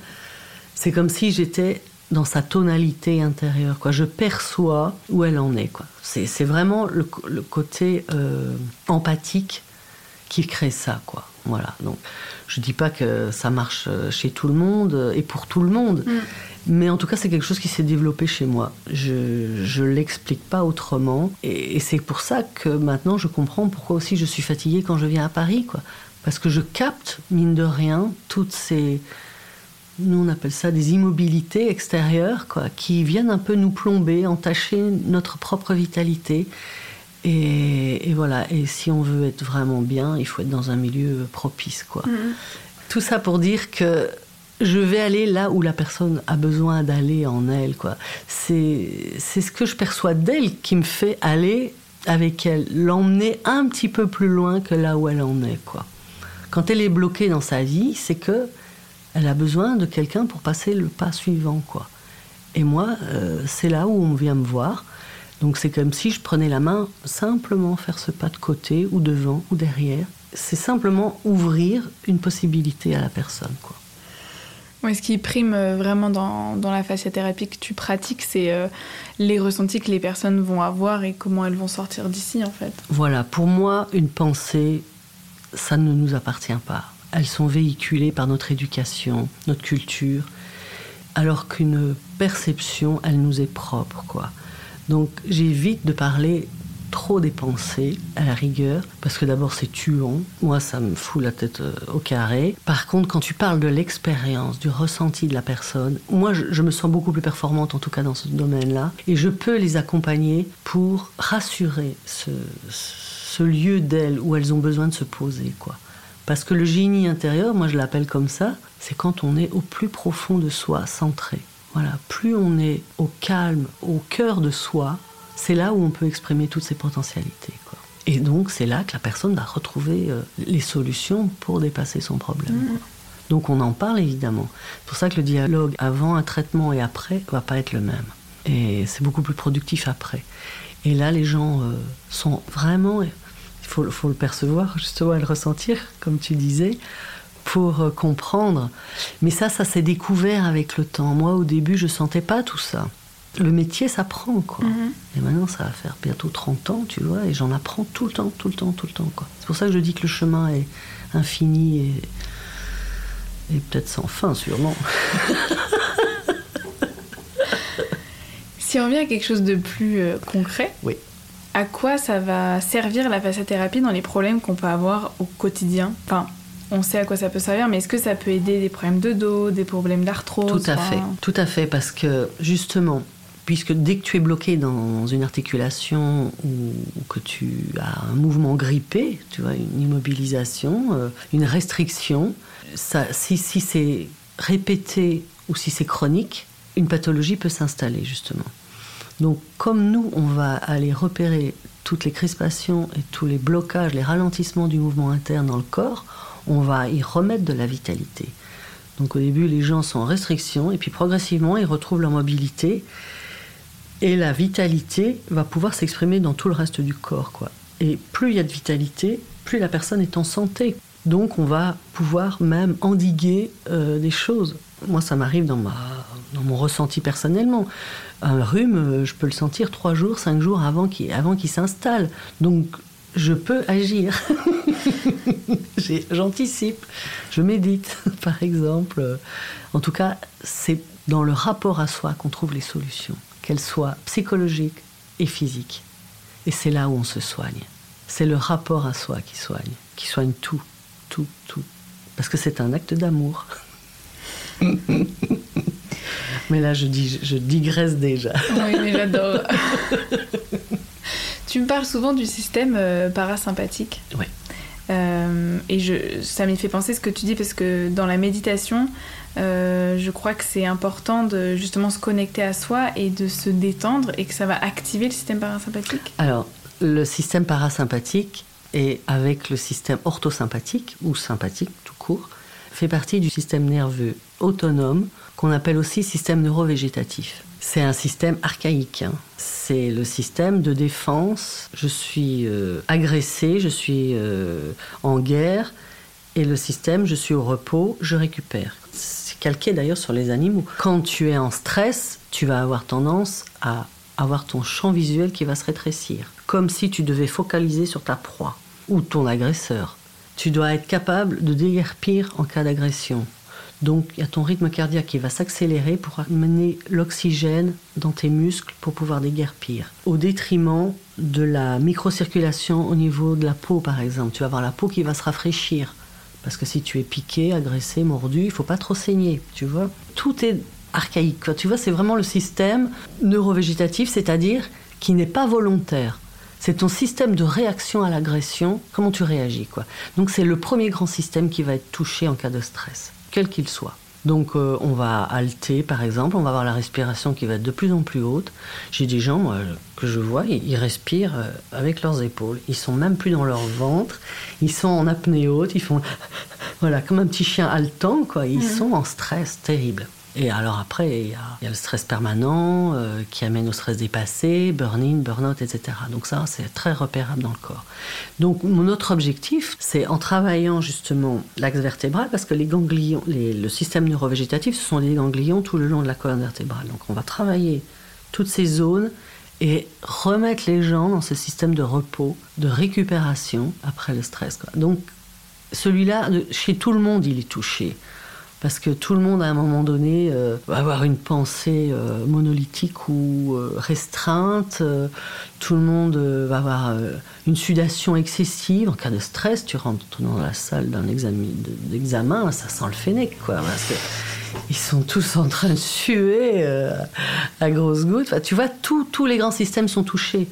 c'est comme si j'étais dans sa tonalité intérieure. Quoi. Je perçois où elle en est. Quoi. C'est, vraiment le, côté euh, empathique qui crée ça. Quoi. Voilà. Donc, je dis pas que ça marche euh, chez tout le monde et pour tout le monde, mm. mais en tout cas, c'est quelque chose qui s'est développé chez moi. Je ne l'explique pas autrement. Et, et, c'est pour ça que maintenant, je comprends pourquoi aussi je suis fatiguée quand je viens à Paris. Quoi. Parce que je capte, mine de rien, toutes ces nous on appelle ça des immobilités extérieures, quoi, qui viennent un peu nous plomber, entacher notre propre vitalité. Et, voilà, et si on veut être vraiment bien, il faut être dans un milieu propice, quoi. Mm-hmm. Tout ça pour dire que je vais aller là où la personne a besoin d'aller en elle, quoi. C'est, c'est ce que je perçois d'elle qui me fait aller avec elle, l'emmener un petit peu plus loin que là où elle en est, quoi. Quand elle est bloquée dans sa vie, c'est que elle a besoin de quelqu'un pour passer le pas suivant, quoi. Et moi, euh, c'est là où on vient me voir. Donc c'est comme si je prenais la main, simplement faire ce pas de côté ou devant ou derrière. C'est simplement ouvrir une possibilité à la personne, quoi. Oui, ce qui prime euh, vraiment dans, dans la fasciathérapie que tu pratiques, c'est euh, les ressentis que les personnes vont avoir et comment elles vont sortir d'ici, en fait. Voilà, pour moi, une pensée, ça ne nous appartient pas elles sont véhiculées par notre éducation, notre culture, alors qu'une perception, elle nous est propre, quoi. Donc j'évite de parler trop des pensées, à la rigueur, parce que d'abord c'est tuant, moi ça me fout la tête euh, au carré. Par contre, quand tu parles de l'expérience, du ressenti de la personne, moi je, me sens beaucoup plus performante en tout cas dans ce domaine-là, et je peux les accompagner pour rassurer ce, lieu d'elles où elles ont besoin de se poser, quoi. Parce que le génie intérieur, moi je l'appelle comme ça, c'est quand on est au plus profond de soi, centré. Voilà, plus on est au calme, au cœur de soi, c'est là où on peut exprimer toutes ses potentialités. Et donc c'est là que la personne va retrouver euh, les solutions pour dépasser son problème. Mmh. Donc on en parle évidemment. C'est pour ça que le dialogue avant un traitement et après va pas être le même. Et c'est beaucoup plus productif après. Et là, les gens euh, sont vraiment il faut, le percevoir, justement, et le ressentir, comme tu disais, pour euh, comprendre. Mais ça, ça s'est découvert avec le temps. Moi, au début, je sentais pas tout ça. Le métier s'apprend, quoi. Mhm. Et maintenant, ça va faire bientôt 30 ans, tu vois, et j'en apprends tout le temps, tout le temps, tout le temps, quoi. C'est pour ça que je dis que le chemin est infini et, et peut-être sans fin, sûrement. si on revient à quelque chose de plus euh, concret, oui à quoi ça va servir la fasciathérapie dans les problèmes qu'on peut avoir au quotidien? Enfin, on sait à quoi ça peut servir, mais est-ce que ça peut aider des problèmes de dos, des problèmes d'arthrose Tout à fait, tout à fait, parce que justement, puisque dès que tu es bloqué dans une articulation ou, que tu as un mouvement grippé, tu vois, une immobilisation, euh, une restriction, ça, si, si c'est répété ou si c'est chronique, une pathologie peut s'installer justement. Donc comme nous, on va aller repérer toutes les crispations et tous les blocages, les ralentissements du mouvement interne dans le corps, on va y remettre de la vitalité. Donc au début, les gens sont en restriction et puis progressivement, ils retrouvent leur mobilité et la vitalité va pouvoir s'exprimer dans tout le reste du corps. Quoi. Et plus il y a de vitalité, plus la personne est en santé. Donc on va pouvoir même endiguer euh, des choses. Moi, ça m'arrive dans, dans mon ressenti personnellement un rhume, euh, je peux le sentir trois jours, cinq jours avant qu'il avant qu'il s'installe. Donc, je peux agir. J'anticipe, je médite, par exemple. En tout cas, c'est dans le rapport à soi qu'on trouve les solutions. qu'elle soit psychologique et physique. Et c'est là où on se soigne. C'est le rapport à soi qui soigne, qui soigne tout, tout, tout. Parce que c'est un acte d'amour. mais là, je, dis, je digresse déjà. Oui, mais j'adore. Tu me parles souvent du système euh, parasympathique. Oui. Euh, et je, ça m'y fait penser ce que tu dis parce que dans la méditation, euh, je crois que c'est important de justement se connecter à soi et de se détendre et que ça va activer le système parasympathique. Alors, le système parasympathique et avec le système orthosympathique ou sympathique tout court fait partie du système nerveux autonome qu'on appelle aussi système neurovégétatif. C'est un système archaïque. Hein. C'est le système de défense. Je suis euh, agressé, je suis euh, en guerre, et le système, je suis au repos, je récupère. C'est calqué d'ailleurs sur les animaux. Quand tu es en stress, tu vas avoir tendance à avoir ton champ visuel qui va se rétrécir, comme si tu devais focaliser sur ta proie ou ton agresseur. Tu dois être capable de déguerpir en cas d'agression. Donc il y a ton rythme cardiaque qui va s'accélérer pour amener l'oxygène dans tes muscles pour pouvoir déguerpir. Au détriment de la microcirculation au niveau de la peau par exemple. Tu vas avoir la peau qui va se rafraîchir. Parce que si tu es piqué, agressé, mordu, il faut pas trop saigner, tu vois. Tout est archaïque. Tu vois, c'est vraiment le système neurovégétatif, c'est-à-dire qui n'est pas volontaire. C'est ton système de réaction à l'agression, comment tu réagis, quoi. Donc c'est le premier grand système qui va être touché en cas de stress quel qu'il soit. Donc euh, on va halter par exemple, on va avoir la respiration qui va être de plus en plus haute. J'ai des gens que je vois, ils, respirent euh, avec leurs épaules. Ils sont même plus dans leur ventre, ils sont en apnée haute, ils font voilà comme un petit chien haletant quoi. Ils mhm. sont en stress terrible. Et alors après, il y a, le stress permanent euh, qui amène au stress dépassé, burn-in, burn-out, etc. Donc ça, c'est très repérable dans le corps. Donc mon autre objectif, c'est en travaillant justement l'axe vertébral, parce que les ganglions, le système neurovégétatif, ce sont des ganglions tout le long de la colonne vertébrale. Donc on va travailler toutes ces zones et remettre les gens dans ce système de repos, de récupération après le stress. Donc celui-là, chez tout le monde, il est touché parce que tout le monde à un moment donné euh, va avoir une pensée euh, monolithique ou euh, restreinte, tout le monde va avoir une sudation excessive. En cas de stress, tu rentres dans la salle d'un examen, ça sent le fennec, quoi. ils sont tous en train de suer à grosses gouttes. tu vois, tous les grands systèmes sont touchés.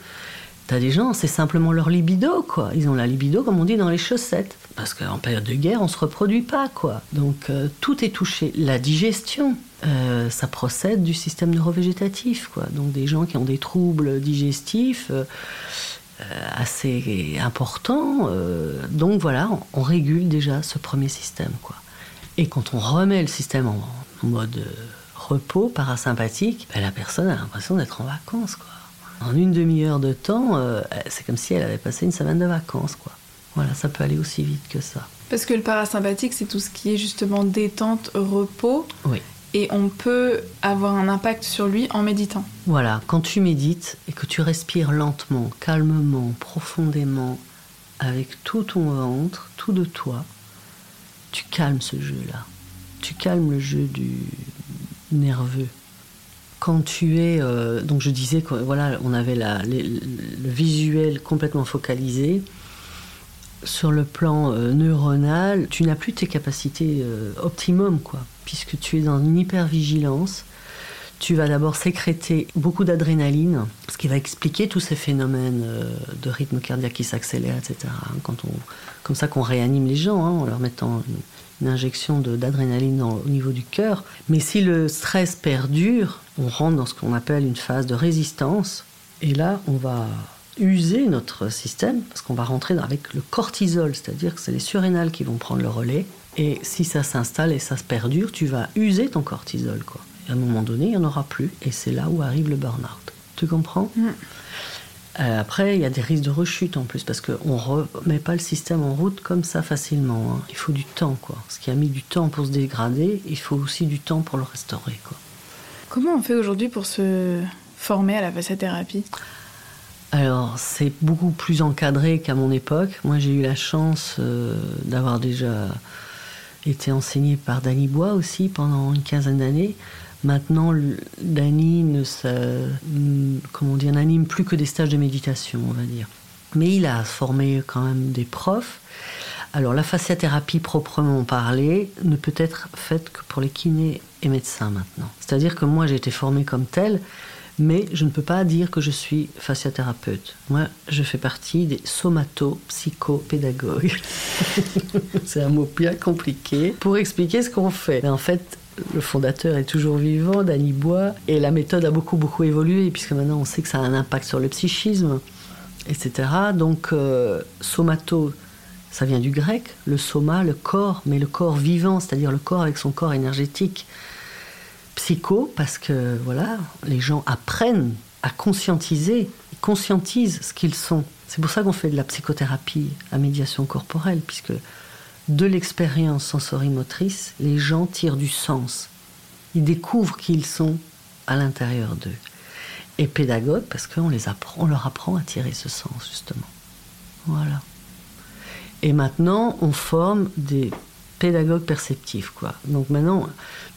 T'as des gens, c'est simplement leur libido, quoi. Ils ont la libido, comme on dit, dans les chaussettes. Parce qu'en période de guerre, on se reproduit pas, quoi. Donc euh, tout est touché. La digestion, euh, ça procède du système neurovégétatif, quoi. Donc des gens qui ont des troubles digestifs euh, assez importants. donc voilà, on, régule déjà ce premier système, quoi. Et quand on remet le système en, mode repos parasympathique, ben, la personne a l'impression d'être en vacances, quoi. En une demi-heure de temps, c'est comme si elle avait passé une semaine de vacances, quoi. Voilà, ça peut aller aussi vite que ça. Parce que le parasympathique, c'est tout ce qui est justement détente, repos. Oui. Et on peut avoir un impact sur lui en méditant. Voilà, quand tu médites et que tu respires lentement, calmement, profondément, avec tout ton ventre, tout de toi, tu calmes ce jeu-là. Tu calmes le jeu du nerveux. Quand tu es, euh, donc je disais que voilà, on avait le visuel complètement focalisé sur le plan euh, neuronal, tu n'as plus tes capacités euh, optimum, quoi, puisque tu es dans une hypervigilance. Tu vas d'abord sécréter beaucoup d'adrénaline, ce qui va expliquer tous ces phénomènes de rythme cardiaque qui s'accélère, etc. Hein, comme ça qu'on réanime les gens, hein, en leur mettant injection d'adrénaline au niveau du cœur. Mais si le stress perdure, on rentre dans ce qu'on appelle une phase de résistance. Et là, on va user notre système, parce qu'on va rentrer avec le cortisol, c'est-à-dire que c'est les surrénales qui vont prendre le relais. Et si ça s'installe et ça se perdure, tu vas user ton cortisol. Et à un moment donné, il n'y en aura plus. Et c'est là où arrive le burn-out. Tu comprends? Mm. Euh, Après, il y a des risques de rechute en plus, parce qu'on ne remet pas le système en route comme ça facilement. Hein. Il faut du temps. quoi. Ce qui a mis du temps pour se dégrader, il faut aussi du temps pour le restaurer. Quoi. Comment on fait aujourd'hui pour se former à la thérapie alors, c'est beaucoup plus encadré qu'à mon époque. Moi, j'ai eu la chance euh, d'avoir déjà été enseigné par Danny Bois aussi pendant une quinzaine d'années. Maintenant, Dany ne comment dire, n'anime plus que des stages de méditation, on va dire. Mais il a formé quand même des profs. Alors la fasciathérapie proprement parlée ne peut être faite que pour les kinés et médecins maintenant. C'est-à-dire que moi j'ai été formée comme telle, mais je ne peux pas dire que je suis fasciathérapeute. Moi, je fais partie des somato-psychopédagogues. C'est un mot bien compliqué pour expliquer ce qu'on fait. En fait, le fondateur est toujours vivant, Danny Bois, et la méthode a beaucoup beaucoup évolué puisque maintenant on sait que ça a un impact sur le psychisme, etc. Donc euh, somato, ça vient du grec, le soma, le corps, mais le corps vivant, c'est-à-dire le corps avec son corps énergétique psycho parce que voilà, les gens apprennent à conscientiser, ils conscientisent ce qu'ils sont. C'est pour ça qu'on fait de la psychothérapie à médiation corporelle, puisque de l'expérience sensorimotrice, les gens tirent du sens. Ils découvrent qui ils sont à l'intérieur d'eux. Et pédagogue, parce qu'on les apprend, on leur apprend à tirer ce sens, justement. Voilà. Et maintenant, on forme des pédagogue perceptif. Quoi. Donc maintenant,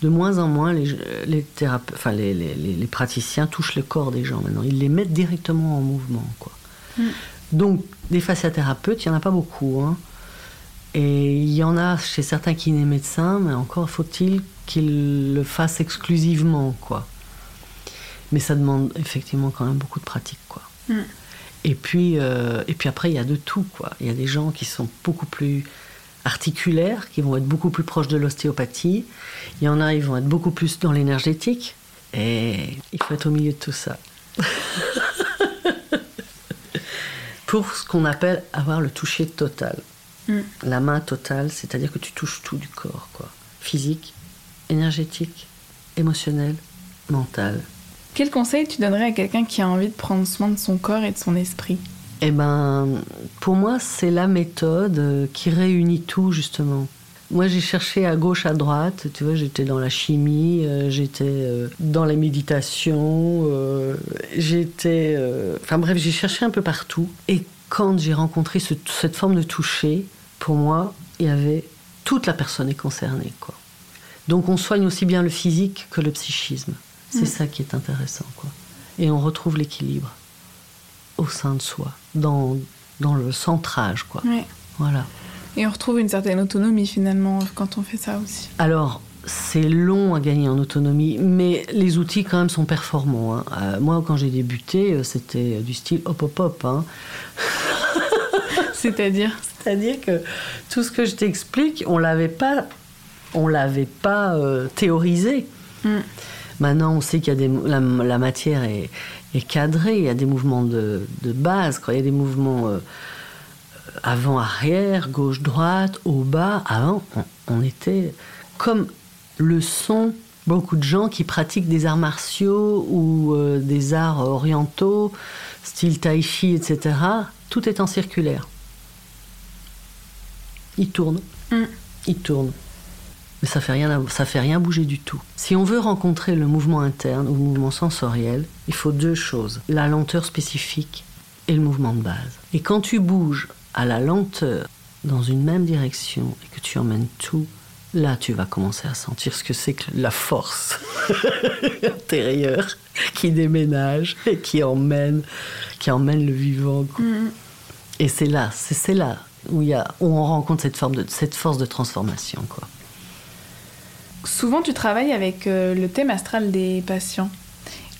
de moins en moins, les, les, enfin, les, les, les, praticiens touchent le corps des gens maintenant. Ils les mettent directement en mouvement. Quoi. Mm. Donc, des fasciathérapeutes, il n'y en a pas beaucoup. Hein. Et il y en a chez certains kinés médecins, mais encore faut-il qu'ils le fassent exclusivement. Quoi. Mais ça demande effectivement quand même beaucoup de pratique. Quoi. Mm. Et, puis, euh, et puis après, il y a de tout. Quoi. Il y a des gens qui sont beaucoup plus articulaires qui vont être beaucoup plus proches de l'ostéopathie. Il y en a, ils vont être beaucoup plus dans l'énergétique. Et il faut être au milieu de tout ça. Pour ce qu'on appelle avoir le toucher total. Mm. La main totale, c'est-à-dire que tu touches tout du corps, quoi. Physique, énergétique, émotionnel, mental. Quel conseil tu donnerais à quelqu'un qui a envie de prendre soin de son corps et de son esprit? Eh ben, pour moi, c'est la méthode qui réunit tout, justement. Moi, j'ai cherché à gauche, à droite. Tu vois, j'étais dans la chimie, euh, j'étais euh, dans la méditation, euh, j'étais. Enfin bref, j'ai cherché un peu partout. Et quand j'ai rencontré cette forme de toucher, pour moi, il y avait toute la personne est concernée, quoi. Donc, on soigne aussi bien le physique que le psychisme. C'est mm. ça qui est intéressant, quoi. Et on retrouve l'équilibre au sein de soi, dans, dans le centrage, quoi. Voilà. Et on retrouve une certaine autonomie finalement quand on fait ça aussi. Alors, c'est long à gagner en autonomie, mais les outils quand même sont performants. Hein. Euh, moi, quand j'ai débuté, euh, c'était du style hop hop hop. Hein. C'est-à-dire C'est-à-dire que tout ce que je t'explique, on l'avait pas, on l'avait pas euh, théorisé. Mm. Maintenant, on sait qu'il y a des, la, la, matière est, est cadré. Il y a des mouvements de, base, Il y a des mouvements euh, avant-arrière, gauche-droite, haut-bas. Avant, on, était comme le son. Beaucoup de gens qui pratiquent des arts martiaux ou euh, des arts orientaux, style tai chi, etc. Tout est en circulaire. Il tourne. Mm. Il tourne mais ça fait rien, ça fait rien bouger du tout. Si on veut rencontrer le mouvement interne ou le mouvement sensoriel, il faut deux choses la lenteur spécifique et le mouvement de base. Et quand tu bouges à la lenteur dans une même direction et que tu emmènes tout, là tu vas commencer à sentir ce que c'est que la force intérieure qui déménage et qui emmène, qui emmène le vivant. Mm. Et c'est là, c'est là où, il y a, où on rencontre cette, forme de, cette force de transformation. quoi. Souvent, tu travailles avec euh, le thème astral des patients.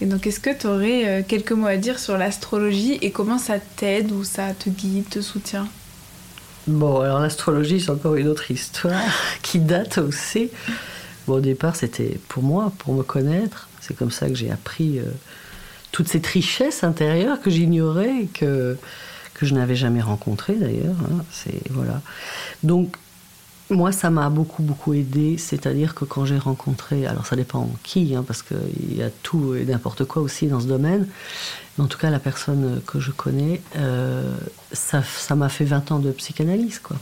Et donc, est-ce que tu aurais euh, quelques mots à dire sur l'astrologie et comment ça t'aide ou ça te guide, te soutient? Bon, alors l'astrologie, c'est encore une autre histoire qui date aussi. Bon, au départ, c'était pour moi, pour me connaître. C'est comme ça que j'ai appris euh, toute cette richesse intérieure que j'ignorais et que, que je n'avais jamais rencontrée d'ailleurs. Hein. C'est voilà. Donc moi, ça m'a beaucoup, beaucoup aidé. C'est-à-dire que quand j'ai rencontré, alors ça dépend qui, hein, parce qu'il y a tout et n'importe quoi aussi dans ce domaine, mais en tout cas, la personne que je connais, euh, ça m'a fait 20 ans de psychanalyse, quoi.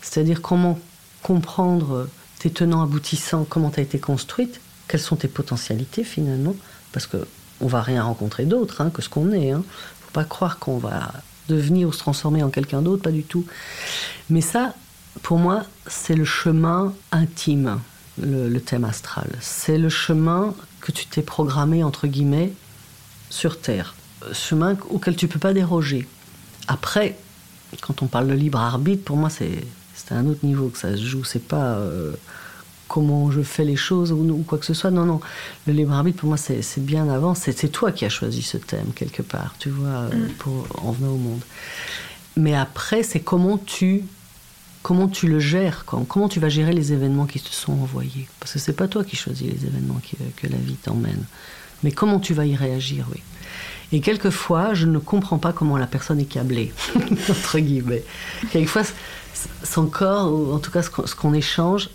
C'est-à-dire comment comprendre tes tenants aboutissants, comment tu as été construite, quelles sont tes potentialités finalement, parce que on va rien rencontrer d'autre hein, que ce qu'on est. Hein. Faut pas croire qu'on va devenir ou se transformer en quelqu'un d'autre, pas du tout. Mais ça, pour moi, c'est le chemin intime le, thème astral. C'est le chemin que tu t'es programmé, entre guillemets, sur Terre. Chemin auquel tu peux pas déroger. Après, quand on parle de libre arbitre, pour moi, c'est un autre niveau que ça se joue. C'est pas euh, comment je fais les choses ou, quoi que ce soit. Non, non. Le libre arbitre, pour moi, c'est bien avant. C'est toi qui as choisi ce thème, quelque part, tu vois, euh, mm. pour en venir au monde. Mais après, c'est comment tu comment tu le gères, comment tu vas gérer les événements qui te sont envoyés. Parce que c'est pas toi qui choisis les événements que la vie t'emmène. Mais comment tu vas y réagir, oui. Et quelquefois, je ne comprends pas comment la personne est câblée, entre guillemets. Quelquefois, son corps, ou en tout cas ce qu'on échange,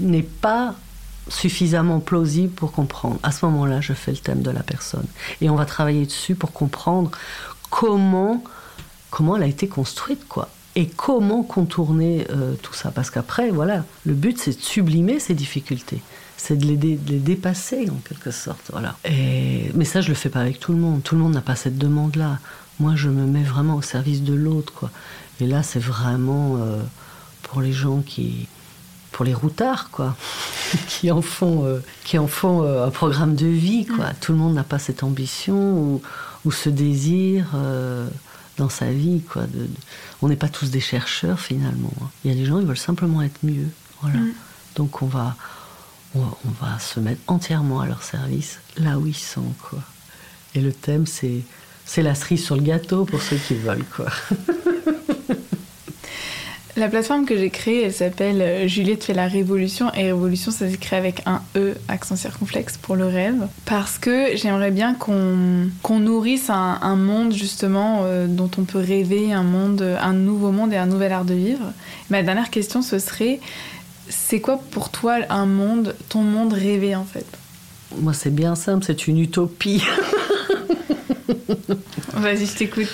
n'est pas suffisamment plausible pour comprendre. À ce moment-là, je fais le thème de la personne. Et on va travailler dessus pour comprendre comment, comment elle a été construite, quoi et comment contourner euh, tout ça. Parce qu'après, voilà, le but, c'est de sublimer ces difficultés. C'est de les, dépasser, en quelque sorte. Voilà. Mais ça, je le fais pas avec tout le monde. Tout le monde n'a pas cette demande-là. Moi, je me mets vraiment au service de l'autre. Quoi. Et là, c'est vraiment euh, pour les gens qui... Pour les routards, quoi, qui en font, euh, qui en font un programme de vie, quoi. Mm. Tout le monde n'a pas cette ambition ou, ou ce désir dans sa vie. Quoi, on n'est pas tous des chercheurs finalement. Hein. Il y a des gens qui veulent simplement être mieux. Voilà. Mm. Donc on va, on, va se mettre entièrement à leur service là où ils sont. Quoi. Et le thème, c'est, c'est la cerise sur le gâteau pour ceux qui veulent. Quoi. La plateforme que j'ai créée, elle s'appelle euh, Juliette fait la révolution. Et révolution, ça s'écrit avec un E, accent circonflexe pour le rêve. Parce que j'aimerais bien qu'on nourrisse un, monde, justement, euh, dont on peut rêver, un monde, un nouveau monde et un nouvel art de vivre. Ma dernière question, ce serait c'est quoi pour toi un monde, ton monde rêvé, en fait? Moi, c'est bien simple, c'est une utopie. Vas-y, je t'écoute.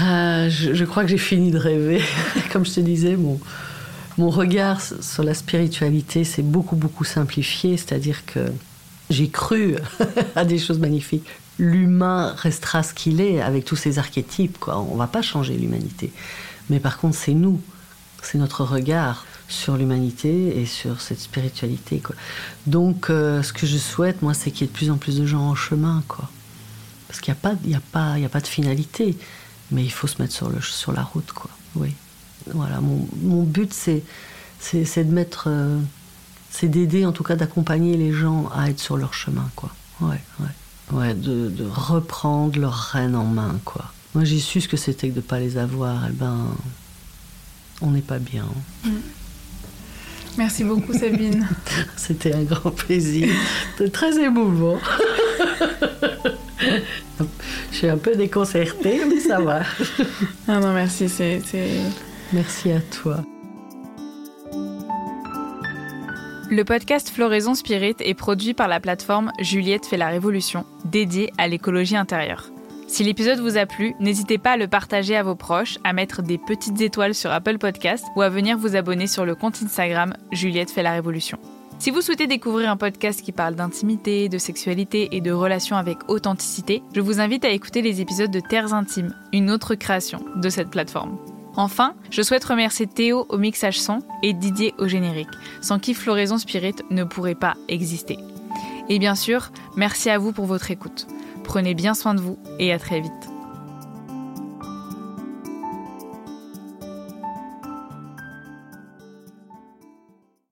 Ah, je, crois que j'ai fini de rêver. Comme je te disais, mon, regard sur la spiritualité s'est beaucoup, beaucoup simplifié. C'est-à-dire que j'ai cru à des choses magnifiques. L'humain restera ce qu'il est avec tous ses archétypes. On ne va pas changer l'humanité. Mais par contre, c'est nous. C'est notre regard sur l'humanité et sur cette spiritualité. Donc, euh, ce que je souhaite, moi, c'est qu'il y ait de plus en plus de gens en chemin. Parce qu'il n'y a, a, a pas de finalité mais il faut se mettre sur, le, sur la route, quoi. Oui. Voilà, mon, mon but, c'est, c'est, de mettre. Euh, c'est d'aider, en tout cas, d'accompagner les gens à être sur leur chemin, quoi. Ouais, ouais. Ouais, de, de reprendre leur rênes en main, quoi. Moi, j'ai su ce que c'était que de ne pas les avoir. Eh ben, on n'est pas bien. Mm. Merci beaucoup, Sabine. C'était un grand plaisir. C'était très émouvant. Je suis un peu déconcertée, mais ça va. Ah non, merci. C'est, Merci à toi. Le podcast Floraison Spirit est produit par la plateforme Juliette fait la révolution, dédiée à l'écologie intérieure. Si l'épisode vous a plu, n'hésitez pas à le partager à vos proches, à mettre des petites étoiles sur Apple Podcast ou à venir vous abonner sur le compte Instagram Juliette fait la révolution. Si vous souhaitez découvrir un podcast qui parle d'intimité, de sexualité et de relations avec authenticité, je vous invite à écouter les épisodes de Terres Intimes, une autre création de cette plateforme. Enfin, je souhaite remercier Théo au mixage son et Didier au générique, sans qui Floraison Spirit ne pourrait pas exister. Et bien sûr, merci à vous pour votre écoute. Prenez bien soin de vous et à très vite.